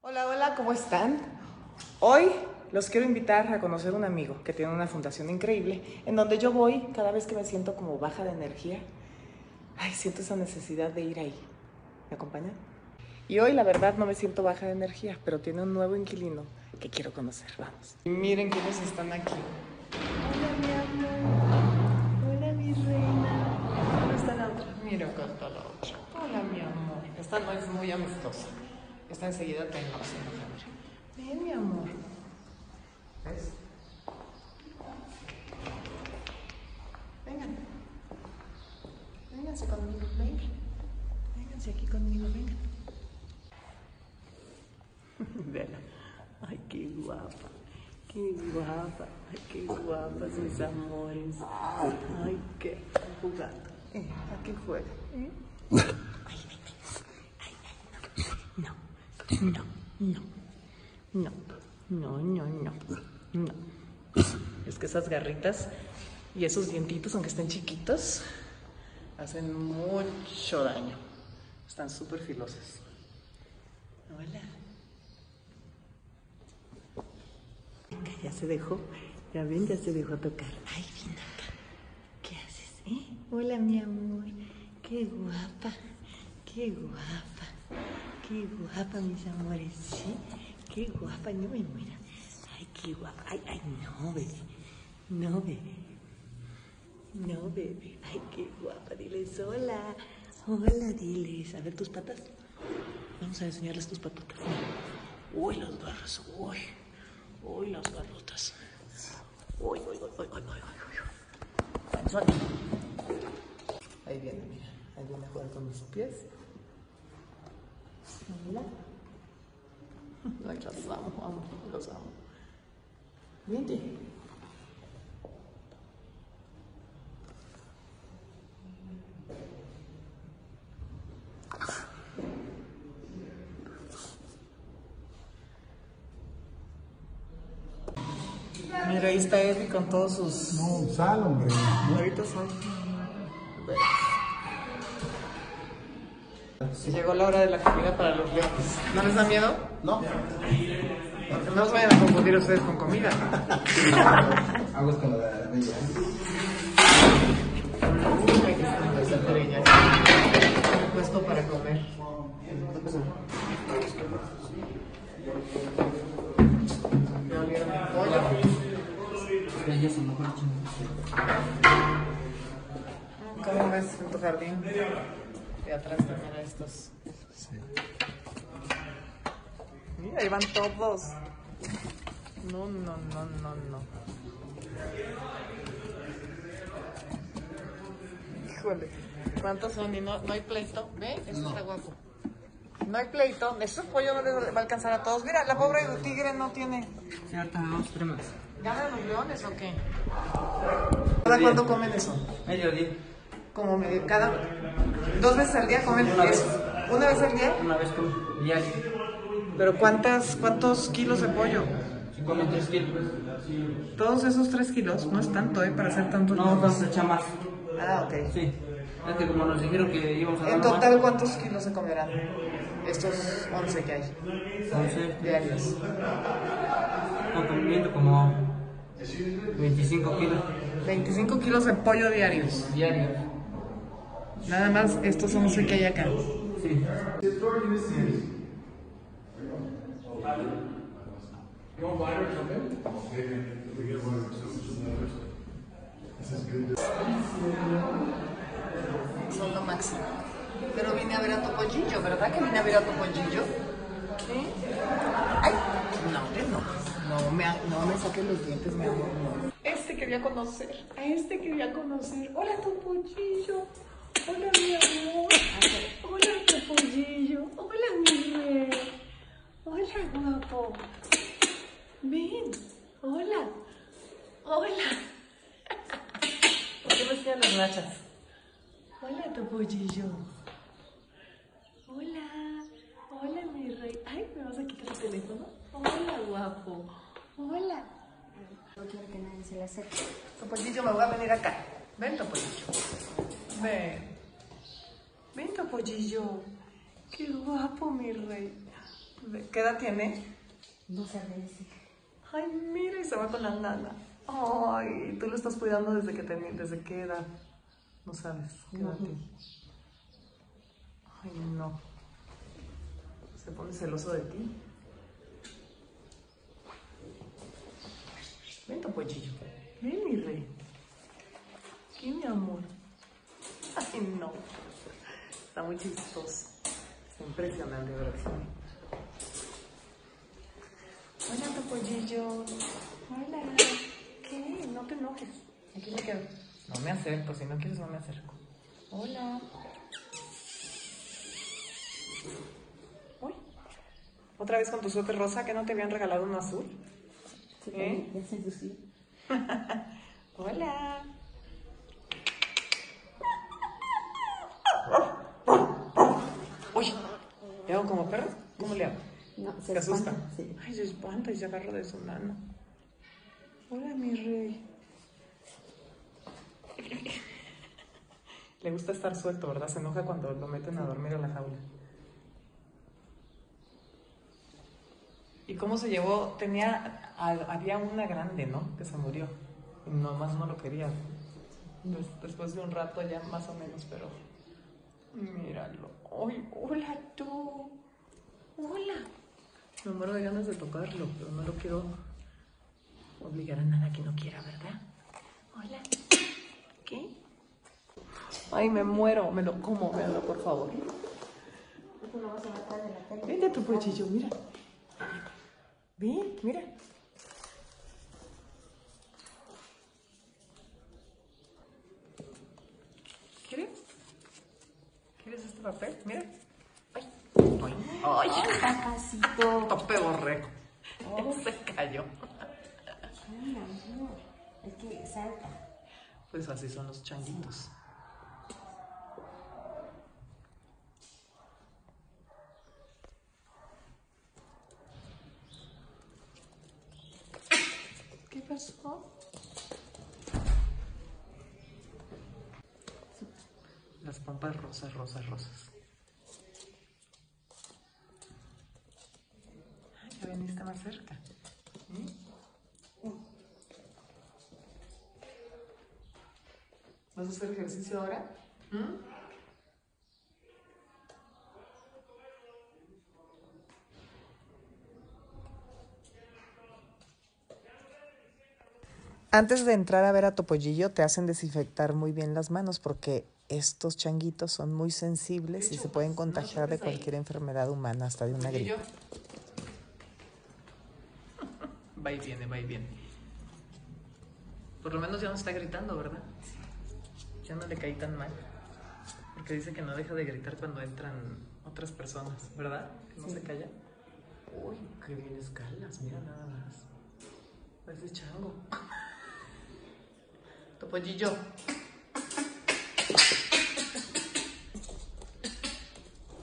Hola, hola, ¿cómo están? Hoy los quiero invitar a conocer un amigo que tiene una fundación increíble en donde yo voy cada vez que me siento como baja de energía. Ay, siento esa necesidad de ir ahí. ¿Me acompañan? Y hoy la verdad no me siento baja de energía, pero tiene un nuevo inquilino que quiero conocer. Vamos. Y miren quiénes están aquí. Hola, mi amor. Hola, mi reina. ¿Dónde está la otra? Mira acá está la otra. Hola, mi amor. Esta no es muy amistosa. Esta enseguida te enoja, Ven, mi amor. ¿Ves? Vengan. Vénganse conmigo, vengan. Vénganse aquí conmigo, vengan. Vela. Ay, qué guapa. Qué guapa. Ay, qué guapas mis amores. Ay, qué jugando. Eh, aquí juega. ¿eh? Ay, vete. Ay, ay, no. No, no. No. No, no, no. No. Es que esas garritas y esos dientitos, aunque estén chiquitos, hacen mucho daño. Están súper filosos. Hola. Venga, ya se dejó. Ya ven, ya se dejó tocar. Ay, ven acá. ¿Qué haces, eh? Hola, mi amor. Qué guapa. Qué guapa. Qué guapa, mis amores. Sí. Qué guapa. No me muera. Ay, qué guapa. Ay, ay, no, bebé. No, bebé. No, bebé. Ay, qué guapa. Diles hola. Hola, diles. A ver tus patas. Vamos a enseñarles tus patotas. Uy, las garras. Uy. Uy, las garrotas. Uy, uy, uy, uy, uy, uy, uy. Ahí viene, mira. Ahí viene a jugar con mis pies. Ay, los amo, amo, los amo. Vente. Mira, ahí está Eddie con todos sus... No, sal, hombre. Ahorita sal. Llegó la hora de la comida para los leones. ¿No les da miedo? No. Porque no se vayan a confundir ustedes con comida. Aguas con la de la bella. Puesto para comer. Me olieron el pollo. ¿Cómo ves en tu jardín? Y atrás también hay estos. Mira, ahí van todos. No, no, no, no, no. Híjole. ¿Cuántos son? ¿Y no, no hay pleito? ¿Ve? Eso está guapo. No hay pleito. Ese pollo no les va a alcanzar a todos. Mira, la pobre tigre no tiene. Sí, ahorita dos. ¿Ganan los leones o qué? ¿Cada cuándo comen eso? Medio día. Como medio, cada dos veces al día comen Una eso. ¿Una vez al día? Una vez con diario. ¿Pero cuántas, cuántos kilos de pollo? Comen tres kilos. Todos esos tres kilos, no es tanto, ¿eh? Para hacer tantos No, vamos a echar más. Ah, ok. Sí. Es que como nos dijeron que íbamos a En más. total, ¿cuántos kilos se comerán? Estos 11 que hay, Entonces, diarios. comiendo como 25 kilos 25 kilos de pollo diarios. diarios. Nada más estos 11 que hay acá. Sí. Son lo máximo. Pero vine a ver a tu pollillo, ¿verdad que vine a ver a tu pollillo? ¿Sí? Ay, no, no. No me, no me saques los dientes, mi amor. no. Este quería conocer. A este quería conocer. Hola, tu pollillo. Hola, mi amor. Hola, tu pollillo. Hola, mi rey. Hola, guapo. Ven. Hola. Hola. ¿Por qué me hacían las rachas? Hola, tu pollillo. Hola. Hola, mi rey. Ay, ¿me vas a quitar el teléfono? Hola, guapo. Hola. No quiero que nadie se le acerque. Topollillo, me voy a venir acá. Ven, Topollillo. Ven. Ven, Topollillo. Qué guapo, mi rey. ¿Qué edad tiene? No sabré decir. Ay, mira, y se va con la nana. Ay, tú lo estás cuidando desde que desde qué edad. No sabes qué edad tiene. Ay, no. Se pone celoso de ti. Ven, pollillo. Ven, mi rey. ¿Qué, mi amor? Ay, no. Está muy chistoso. Impresionante, sí? Hola, topollillo. Hola. ¿Qué? No te enojes. Aquí me quedo. No me acerco. Si no quieres, no me acerco. Hola. Uy. ¿Otra vez con tu suéter rosa que no te habían regalado un azul? Sí, ¿Eh? Ya se. Hola. Uy. ¿Cómo le hago? No, se, Se asusta. espanta, Sí. Ay, se espanta y se agarra de su nana. Hola, mi rey. Le gusta estar suelto, ¿verdad? Se enoja cuando lo meten a dormir a la jaula. ¿Y cómo se llevó? Tenía, a- había una grande, ¿no? Que se murió. Y nomás no lo quería. Des- después de un rato ya más o menos, pero... Míralo. ¡Ay, hola tú! ¡Hola! Me muero de ganas de tocarlo, pero no lo quiero obligar a nada que no quiera, ¿verdad? Hola. ¿Qué? Ay, me muero. Me lo como, véanlo, por favor. A. Vente tu pochillo, mira. Ven, mira. ¿Quieres? ¿Quieres este papel? Mira. Ay, ay. Papacito. Tope borrego. Se cayó. Ay, amor. Es que salta. Pues así son los changuitos. ¿Qué pasó? Las pompas rosas, rosas, rosas. Ay, ya veniste más cerca. ¿Mm? ¿Vas a hacer ejercicio ahora? ¿Mm? Antes de entrar a ver a Topollillo, te hacen desinfectar muy bien las manos porque estos changuitos son muy sensibles y se pueden contagiar de cualquier enfermedad humana, hasta de una gripe. Va y viene, va y viene. Por lo menos ya no está gritando, ¿verdad? Ya no le caí tan mal. Porque dice que no deja de gritar cuando entran otras personas, ¿verdad? Que no se calla. Uy, qué bien escalas, mira nada más. Parece chango. Topollillo.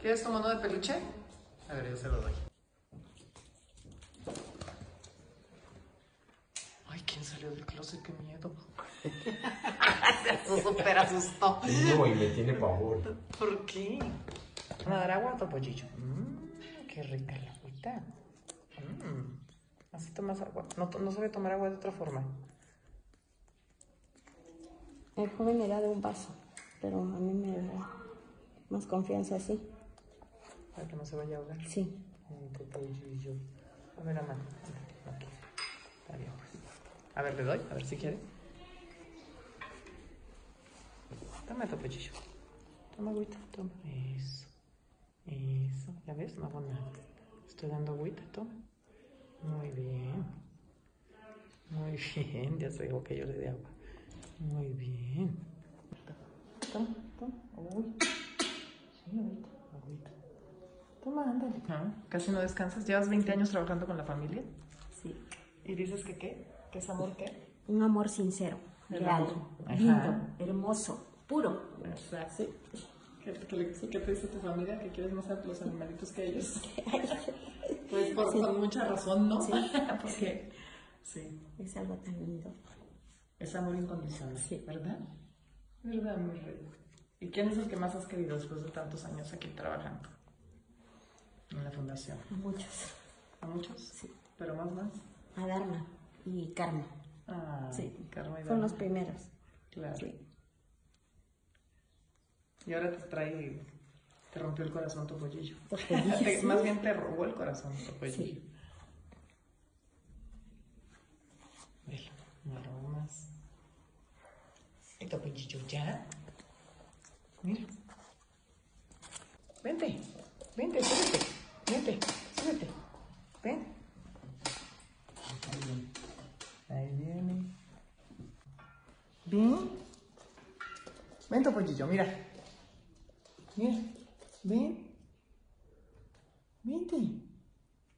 ¿Quieres tu mono de peluche? A ver, yo se lo doy. Ay, ¿quién salió del closet? Qué miedo. Asustó, súper asustó. No, y me tiene pavor. ¿Por qué? ¿Van a dar agua o topollillo? Mmm, qué rica la agüita. Mmm, así tomas agua. No, no sabe tomar agua de otra forma. El joven le da de un vaso, pero a mí me da más confianza así. Para que no se vaya a ahogar. Sí. Topollillo. A ver, la mano. Aquí. Está bien, pues. A ver, le doy. A ver si quiere. Toma, topollillo. Toma agüita. Toma. Eso. Eso. ¿Ya ves? No hago nada. Estoy dando agüita. Toma. Muy bien. Muy bien. Ya se dijo que yo le dé agua. Muy bien. Toma, toma. Uy. Sí, agüita. Agüita. Toma, ándale. Casi no descansas. ¿Llevas 20 años trabajando con la familia? Sí. ¿Y dices que qué? ¿Que es amor qué? Un amor sincero, El real, lindo, hermoso, puro. Exacto. ¿Qué, qué, le- qué te dice tu familia? ¿Que quieres más a los animalitos que ellos? pues por, por mucha razón, ¿no? Sí. Porque sí, Es algo tan lindo. es amor incondicional, Sí. ¿verdad? ¿Verdad, mi rey? ¿Y quién es el que más has querido después de tantos años aquí trabajando? En la fundación. nominación? Muchos. ¿A muchos? Sí. ¿Pero más más? A Dharma y Karma. Ah, Sí. Karma y Fueron los Dharma. primeros. Claro. Sí. Y ahora te trae, te rompió el corazón tu pollillo. Topollillo, Te-. Más bien te robó el corazón tu pollillo. Sí. Velo, me robó más. ¿Y tu pollillo ya? Mira. Vente, vente, súbete, vente, súbete. Ven. Ahí viene. Ven. Ven, tu pollillo, mira. Mira, ven. Vente.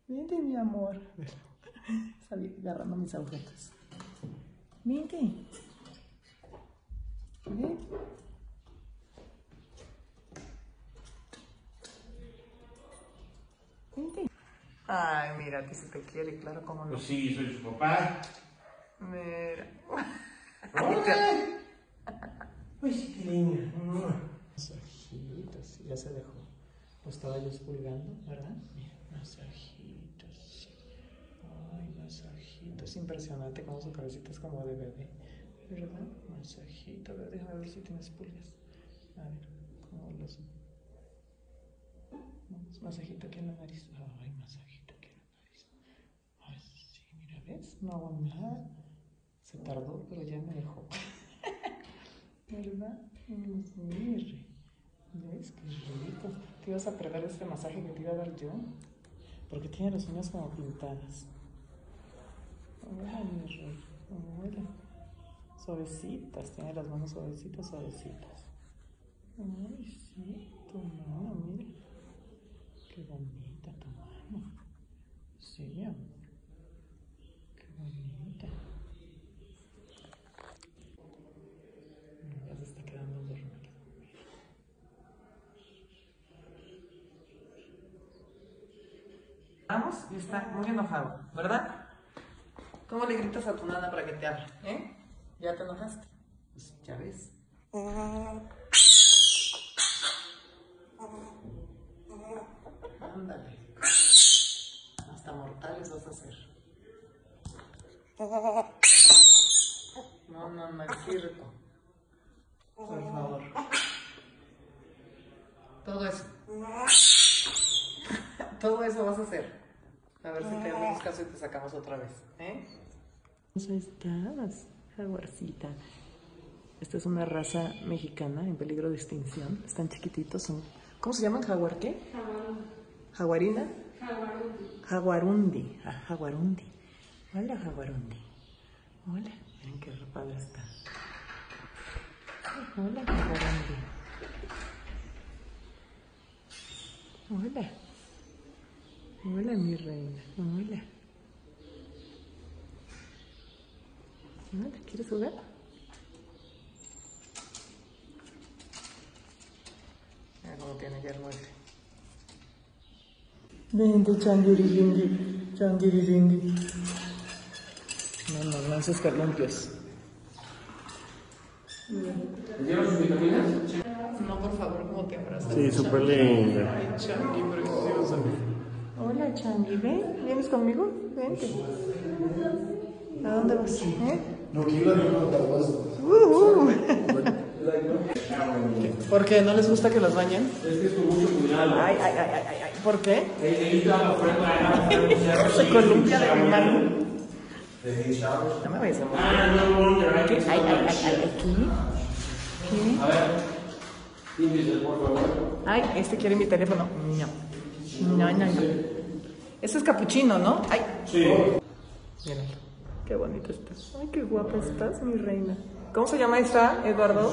Vente, mi amor. Salí agarrando mis agujetas. Vente. Ven. Vente. Ay, mira, ti se te quiere, claro, cómo no. Pues sí, soy su papá. Mira. Pues sí, qué linda. Masajitos, sí, ya se dejó. Lo estaba yo expulgando, ¿verdad? Mira, masajitos. Ay, masajitos. Es impresionante cómo su cabecita es como de bebé. ¿Verdad? Masajito. Ver, déjame ver si tienes pulgas. A ver, ¿cómo los. Vamos, masajito aquí en la nariz. Ay, masajito aquí en la nariz. Ay, sí, mira, ¿ves? No hago nada. Se tardó, pero ya me dejó. ¿Verdad? Mire. ¿Ves? Qué rico. Te ibas a perder este masaje que te iba a dar yo. Porque tiene las uñas como pintadas. Hola, mi rey. Hola. Suavecitas. Tiene las manos suavecitas, suavecitas. Ay, sí. Tu mano, mira. Qué bonita tu mano. Sí. Qué bonita. Ya se está quedando dormido. Y está muy enojado, ¿verdad? ¿Cómo le gritas a tu nana para que te hable? ¿Eh? ¿Ya te enojaste? Pues ya ves. Ándale. Hasta mortales vas a hacer. No, no, no, circo. Por favor. Todo eso. Todo eso vas a hacer. A ver si te hacemos caso y te sacamos otra vez. ¿Eh? ¿Cómo estás, jaguarcita? Esta es una raza mexicana en peligro de extinción. Están chiquititos, son... ¿Cómo se llaman? ¿Jaguar qué? ¿Jaguarina? Jaguarundi. Ah, jaguarundi. Hola, jaguarundi. Hola. Miren qué padre está. Hola, jaguarundi. Hola. Hola, mi reina. Hola. Hola, ¿quieres jugar? Mira cómo tiene ya el mueble. Vente, changuiriringi, changuiriringi. No, no, no esos carlumpios. ¿Llevas vitaminas? No, por favor, ¿cómo te abrazas? Sí, súper linda. Ay, Changui, preciosa. Hola, Changui, ven, ¿vienes conmigo? Vente. ¿A dónde vas? ¿Eh? No quiero Uh, uh. ¿Por qué? ¿No les gusta que los bañen? Es que es con mucho cuidado. Ay, ay, ay, ay, ay. ¿Por qué? Se columpia de mi mano. No me vayas a morir. Ah, no, no, no, ¿Qué? Ay, ay, ay, ay, aquí. ¿Qué? A ver, índice, por favor. Ay, este quiere mi teléfono. No. No, no, no. Este es capuchino, ¿no? Ay. Sí. Míralo. Qué bonito estás. Ay, qué guapa estás, mi reina. ¿Cómo se llama esta, Eduardo?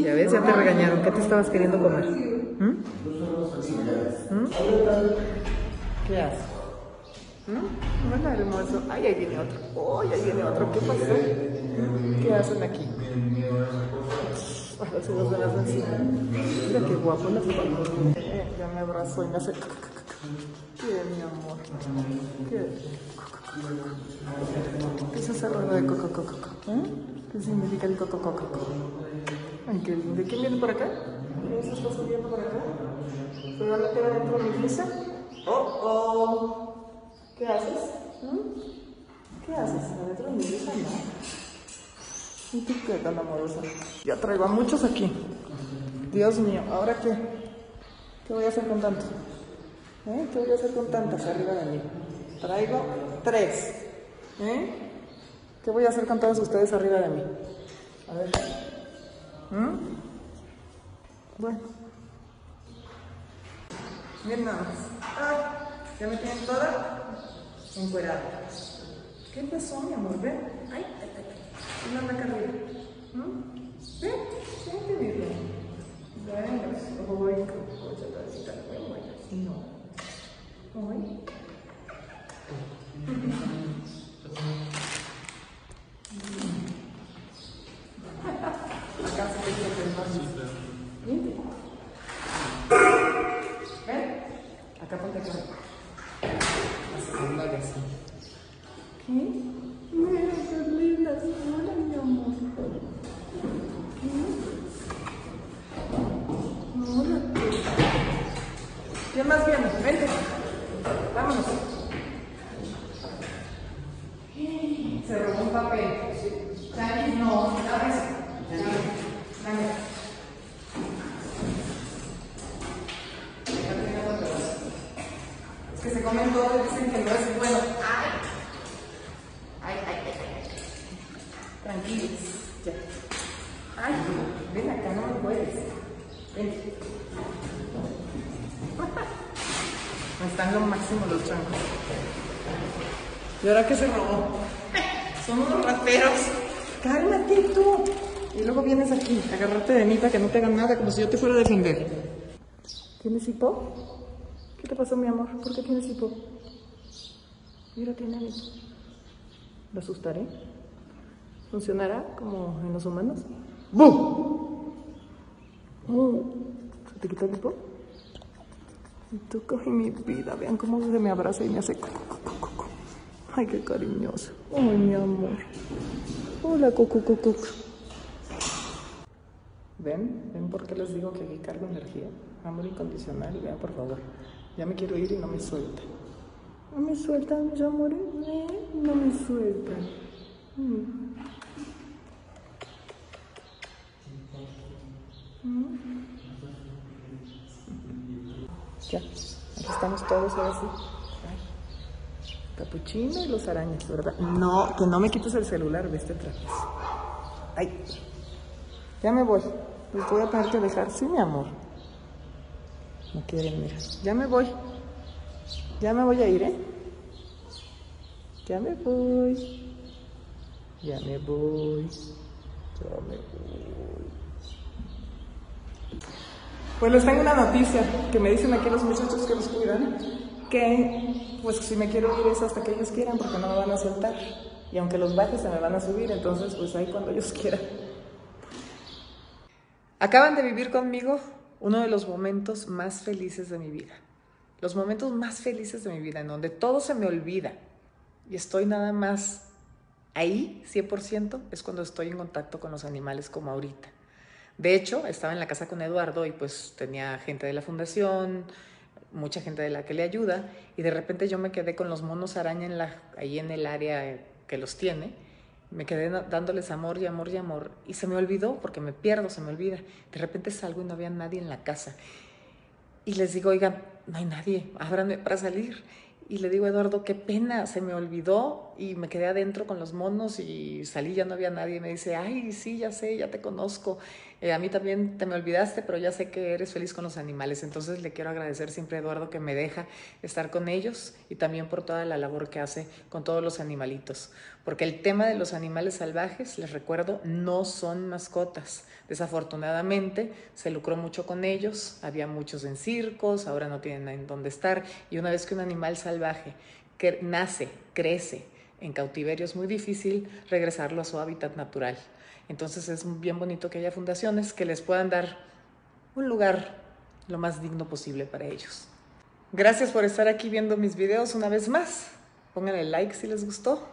Ya ves, ya te regañaron. ¿Qué te estabas queriendo comer? ¿Mm? ¿Mm? ¿Qué haces? ¿Mm? Hola, hermoso. Ay, ahí viene otro. Ay, ahí viene otro. ¿Qué pasó? ¿Qué hacen aquí? Ahora se los abrazan así. Mira qué guapo las Eh, Ya me abrazó y me hace... ¿Qué, mi amor? ¿Qué? ¿Qué es ese ruido de coco, coco, coco? ¿Eh? ¿Qué significa el coco, coco, coco? Ay, qué lindo. ¿Quién viene por acá? ¿Quién se está subiendo por acá? ¿Pero no queda dentro de mi blusa? Oh, oh. ¿Qué haces? ¿Mm? ¿Qué haces? ¿Adentro de mi blusa? No. ¿Y tú qué tan amorosa? Ya traigo a muchos aquí. Dios mío, ¿ahora qué? ¿Qué voy a hacer con tanto? ¿Eh? ¿Qué voy a hacer con tantas arriba de mí? Traigo tres. ¿Eh? ¿Qué voy a hacer con todos ustedes arriba de mí? A ver. ¿Mm? Bueno. Miren nada más. Ah, ya me tienen toda encuerada. ¿Qué pasó, mi amor? Ven. Ay, ay, ay. ¿Quién anda acá arriba? ¿Mm? Ven, vente, mi rey. Venga. Ay, qué cosa tan linda. No. Ay. Acá se te quiere más. Vente. Ven. Acá ponte acá. Así, con la así. ¿Qué? Mira qué linda. Hola, mi amor. ¿Qué? Hola. ¿Quién más viene? Vente. ¿Y ahora qué se robó? Son unos rateros. Cálmate tú. Y luego vienes aquí, a agarrarte de mí para que no te hagan nada, como si yo te fuera a defender. ¿Tienes hipo? ¿Qué te pasó, mi amor? ¿Por qué tienes hipo? Mira, tiene hipo. ¿Lo asustaré? ¿Funcionará como en los humanos? ¡Bum! Uh, ¿Se te quitó el hipo? Tú coge mi vida, vean cómo se me abraza y me hace... Ay, qué cariñoso. Ay, mi amor. Hola, cucu, cucu. ¿Ven? ¿Ven por qué les digo que aquí cargo energía? Amor incondicional. Vean, por favor. Ya me quiero ir y no me sueltan. No me sueltan, mis amores. Ven, No me sueltan. Mm. Ya, aquí estamos todos ahora sí. Capuchino y los arañas, ¿verdad? No, que no me quites el celular, este traje. Ay, ya me voy. Les voy a tener que dejar, sí, mi amor. No quieren, mira. Ya me voy. Ya me voy a ir, ¿eh? Ya me voy. Ya me voy. Ya me voy. Pues les tengo una noticia que me dicen aquí los muchachos que los cuidan, que pues si me quiero ir es hasta que ellos quieran porque no me van a soltar. Y aunque los baje se me van a subir, entonces pues ahí cuando ellos quieran. Acaban de vivir conmigo uno de los momentos más felices de mi vida. Los momentos más felices de mi vida, en donde todo se me olvida y estoy nada más ahí, 100%, es cuando estoy en contacto con los animales como ahorita. De hecho, estaba en la casa con Eduardo y pues tenía gente de la fundación, mucha gente de la que le ayuda, y de repente yo me quedé con los monos araña en la, ahí en el área que los tiene. Me quedé dándoles amor y amor y amor, y se me olvidó, porque me pierdo, se me olvida. De repente salgo y no había nadie en la casa. Y les digo, oigan, no hay nadie, ábranme para salir. Y le digo Eduardo, qué pena, se me olvidó y me quedé adentro con los monos y salí, ya no había nadie. Y me dice, ay, sí, ya sé, ya te conozco. Eh, a mí también te me olvidaste, pero ya sé que eres feliz con los animales. Entonces le quiero agradecer siempre a Eduardo que me deja estar con ellos y también por toda la labor que hace con todos los animalitos. Porque el tema de los animales salvajes, les recuerdo, no son mascotas. Desafortunadamente se lucró mucho con ellos, había muchos en circos, ahora no tienen en dónde estar. Y una vez que un animal salvaje que nace, crece en cautiverio, es muy difícil regresarlo a su hábitat natural. Entonces es bien bonito que haya fundaciones que les puedan dar un lugar lo más digno posible para ellos. Gracias por estar aquí viendo mis videos una vez más. Pónganle like si les gustó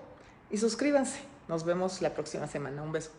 y suscríbanse. Nos vemos la próxima semana. Un beso.